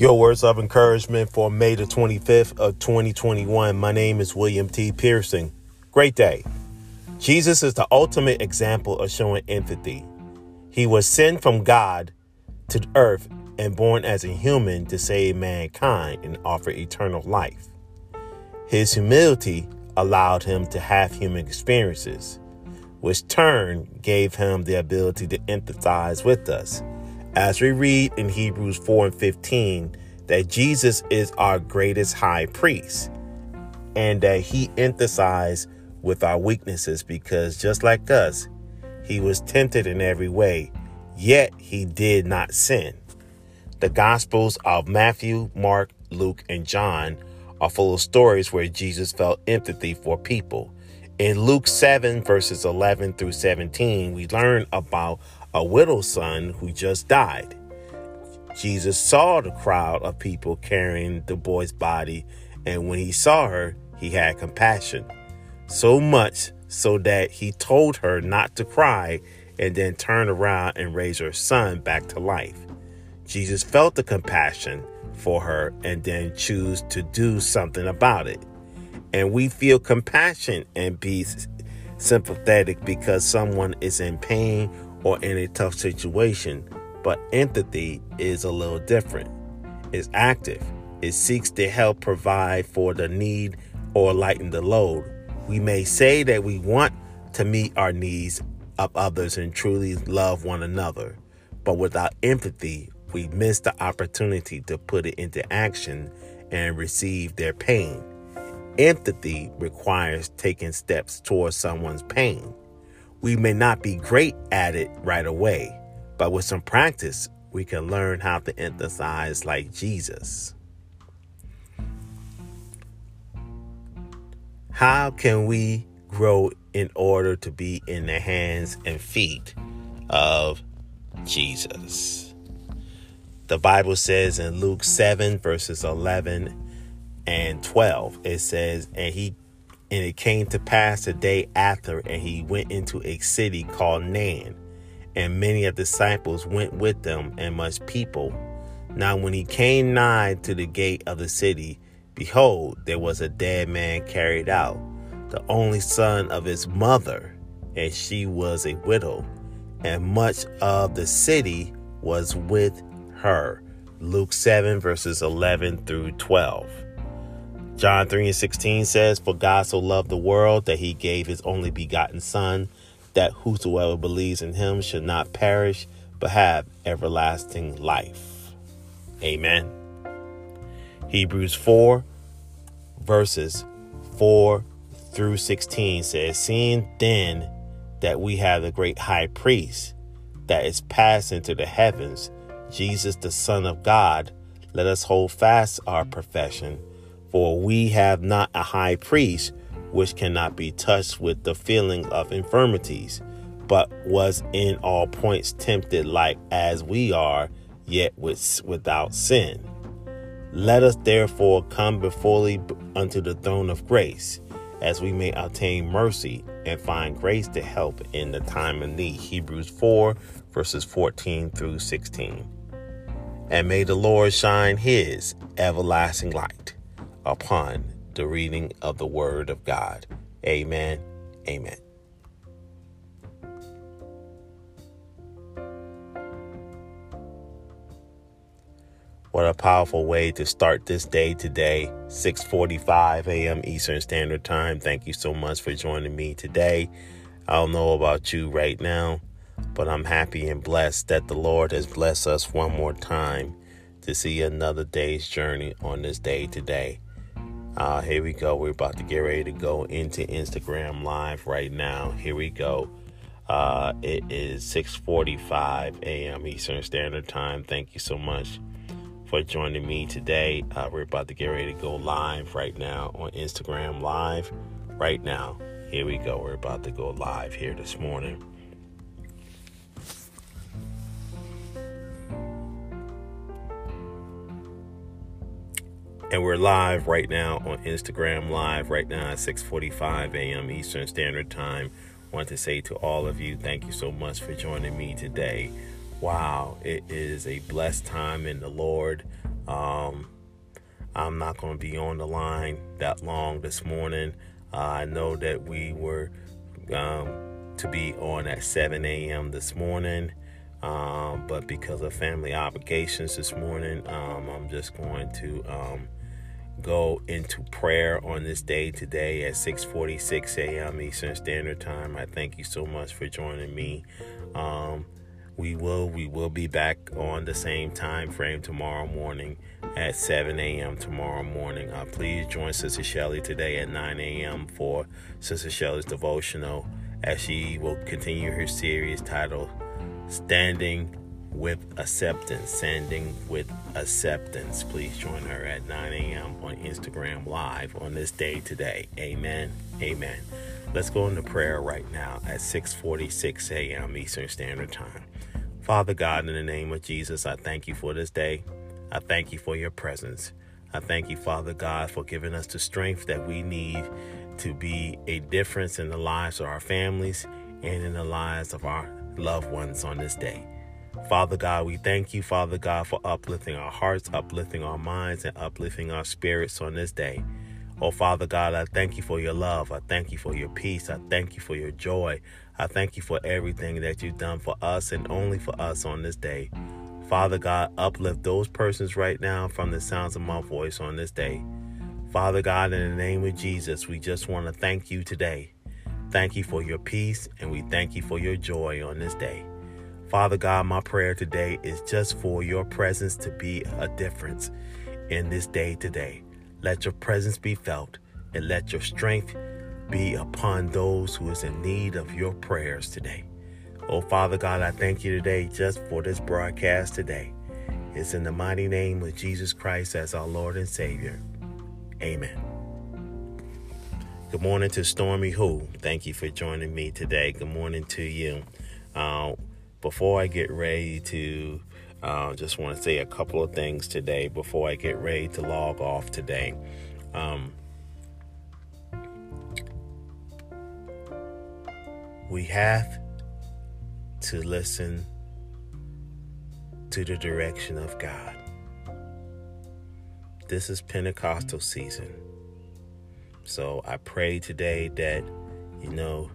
Your words of encouragement for May the 25th of 2021. My name is William T. Pearson. Great day. Jesus is the ultimate example of showing empathy. He was sent from God to earth and born as a human to save mankind and offer eternal life. His humility allowed him to have human experiences, which turn gave him the ability to empathize with us. As we read in Hebrews 4 and 15, that Jesus is our greatest high priest and that he emphasized with our weaknesses because just like us, he was tempted in every way, yet he did not sin. The Gospels of Matthew, Mark, Luke, and John are full of stories where Jesus felt empathy for people. In Luke 7, verses 11 through 17, we learn about a widow's son who just died. Jesus saw the crowd of people carrying the boy's body, and when he saw her, he had compassion. So much so that he told her not to cry and then turn around and raise her son back to life. Jesus felt the compassion for her and then choose to do something about it. And we feel compassion and be sympathetic because someone is in pain or in a tough situation. But empathy is a little different. It's active. It seeks to help provide for the need or lighten the load. We may say that we want to meet our needs of others and truly love one another, but without empathy, we miss the opportunity to put it into action and receive their pain. Empathy requires taking steps towards someone's pain. We may not be great at it right away, but with some practice, we can learn how to empathize like Jesus. How can we grow in order to be in the hands and feet of Jesus? The Bible says in Luke 7, verses 11 and 12, it says, And he and it came to pass the day after, and he went into a city called Nain, and many of the disciples went with them, and much people. Now, when he came nigh to the gate of the city, behold, there was a dead man carried out, the only son of his mother, and she was a widow, and much of the city was with her. Luke 7, verses 11 through 12. John 3 and 16 says, For God so loved the world that he gave his only begotten Son, that whosoever believes in him should not perish, but have everlasting life. Amen. Hebrews 4, verses 4 through 16 says, Seeing then that we have a great high priest that is passed into the heavens, Jesus, the Son of God, let us hold fast our profession. For we have not a high priest which cannot be touched with the feeling of infirmities, but was in all points tempted like as we are, yet with, without sin. Let us therefore come before unto the throne of grace, as we may obtain mercy and find grace to help in the time of need. Hebrews 4, verses 14 through 16 and may the Lord shine his everlasting light upon the reading of the word of God. Amen. Amen. What a powerful way to start this day today, 6:45 a.m. Eastern Standard Time. Thank you so much for joining me today. I don't know about you right now, but I'm happy and blessed that the Lord has blessed us one more time to see another day's journey on this day today. Uh, here we go. We're about to get ready to go into Instagram Live right now. Here we go. Uh, it is 6:45 a.m. Eastern Standard Time. Thank you so much for joining me today. Uh, we're about to get ready to go live right now on Instagram Live. Right now, here we go. We're about to go live here this morning. And we're live right now on Instagram Live right now at 6:45 a.m. Eastern Standard Time. Want to say to all of you, thank you so much for joining me today. Wow, it is a blessed time in the Lord. Um, I'm not going to be on the line that long this morning. Uh, I know that we were um, to be on at 7 a.m. this morning, um, but because of family obligations this morning, um, I'm just going to um, go into prayer on this day today at 6:46 a.m. Eastern Standard Time. I thank you so much for joining me. Um, we will we will be back on the same time frame tomorrow morning at 7 a.m. tomorrow morning. Uh, please join Sister Shelley today at 9 a.m. for Sister Shelley's devotional as she will continue her series titled "Standing with Acceptance." Standing with Acceptance. Please join her at 9 a.m. on Instagram Live on this day today. Amen. Amen. Let's go into prayer right now at 6:46 a.m. Eastern Standard Time. Father God, in the name of Jesus, I thank you for this day. I thank you for your presence. I thank you, Father God, for giving us the strength that we need to be a difference in the lives of our families and in the lives of our loved ones on this day. Father God, we thank you, Father God, for uplifting our hearts, uplifting our minds, and uplifting our spirits on this day. Oh, Father God, I thank you for your love. I thank you for your peace. I thank you for your joy. I thank you for everything that you've done for us and only for us on this day. Father God, uplift those persons right now from the sounds of my voice on this day. Father God, in the name of Jesus, we just want to thank you today. Thank you for your peace and we thank you for your joy on this day. Father God, my prayer today is just for your presence to be a difference in this day today. Let your presence be felt and let your strength be upon those who is in need of your prayers today. Oh, Father God, I thank you today just for this broadcast today. It's in the mighty name of Jesus Christ as our Lord and Savior. Amen. Good morning to Stormy Who. Thank you for joining me today. Good morning to you. Uh, before I get ready to, uh, just want to say a couple of things today before I get ready to log off today. Um, we have to listen to the direction of God. This is Pentecostal season. So I pray today that, you know,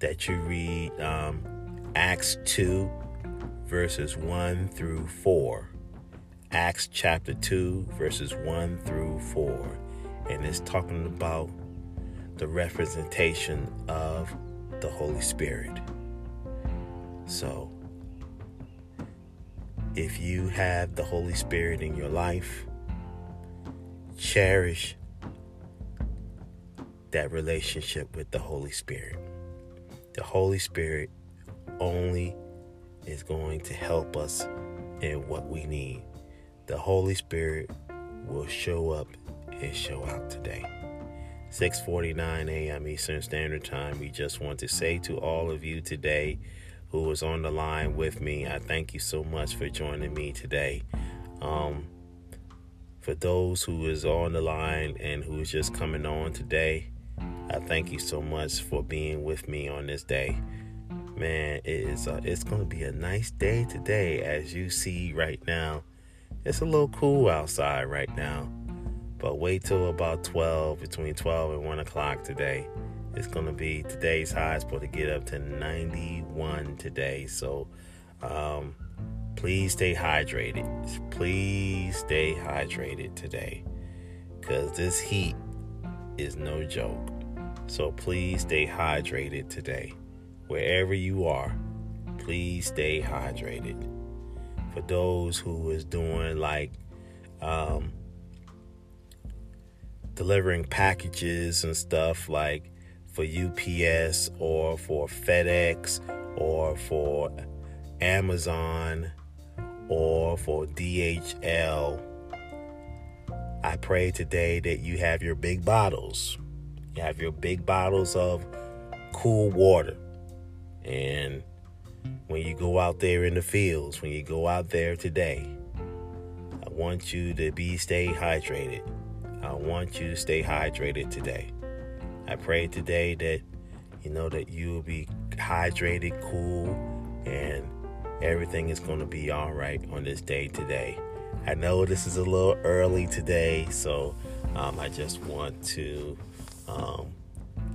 that you read um, Acts 2, verses 1 through 4. Acts chapter 2, verses 1 through 4. And it's talking about the representation of the Holy Spirit. So, if you have the Holy Spirit in your life, cherish that relationship with the Holy Spirit. The Holy Spirit only is going to help us in what we need. The Holy Spirit will show up and show out today. 6:49 a.m. Eastern Standard Time. We just want to say to all of you today who was on the line with me, I thank you so much for joining me today. Um, for those who is on the line and who is just coming on today, I thank you so much for being with me on this day. Man, it is it's going to be a nice day today as you see right now. It's a little cool outside right now. But wait till about 12, between 12 and 1 o'clock today. It's going to be today's high is supposed to get up to 91 today. So um, please stay hydrated. Please stay hydrated today because this heat is no joke. So please stay hydrated today. Wherever you are, please stay hydrated. For those who is doing like um, delivering packages and stuff like for UPS or for FedEx or for Amazon or for DHL. I pray today that you have your big bottles. You have your big bottles of cool water. And when you go out there in the fields, when you go out there today, I want you to be stay hydrated. I want you to stay hydrated today. I pray today that you know that you will be hydrated, cool, and everything is going to be all right on this day today. I know this is a little early today, so um, I just want to um,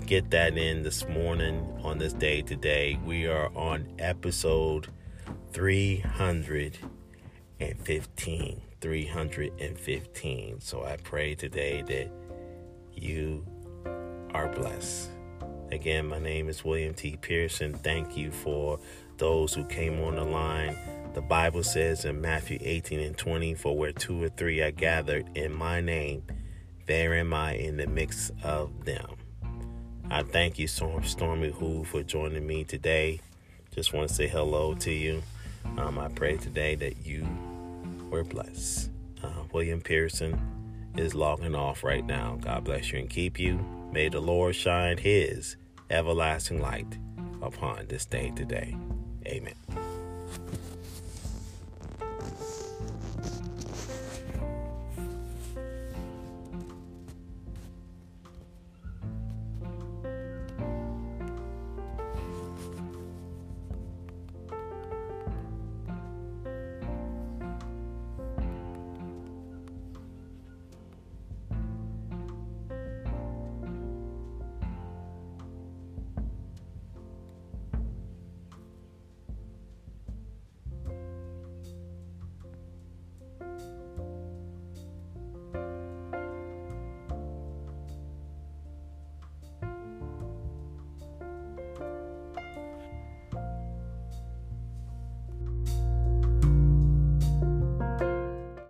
get that in this morning on this day today. We are on episode 315. 315. So I pray today that you are blessed. Again, my name is William T. Pearson. Thank you for those who came on the line. The Bible says in Matthew 18 and 20, For where two or three are gathered in my name, there am I in the midst of them. I thank you, Stormy Who, for joining me today. Just want to say hello to you. Um, I pray today that you were blessed. Uh, William Pearson is logging off right now. God bless you and keep you. May the Lord shine his everlasting light upon this day today. Amen.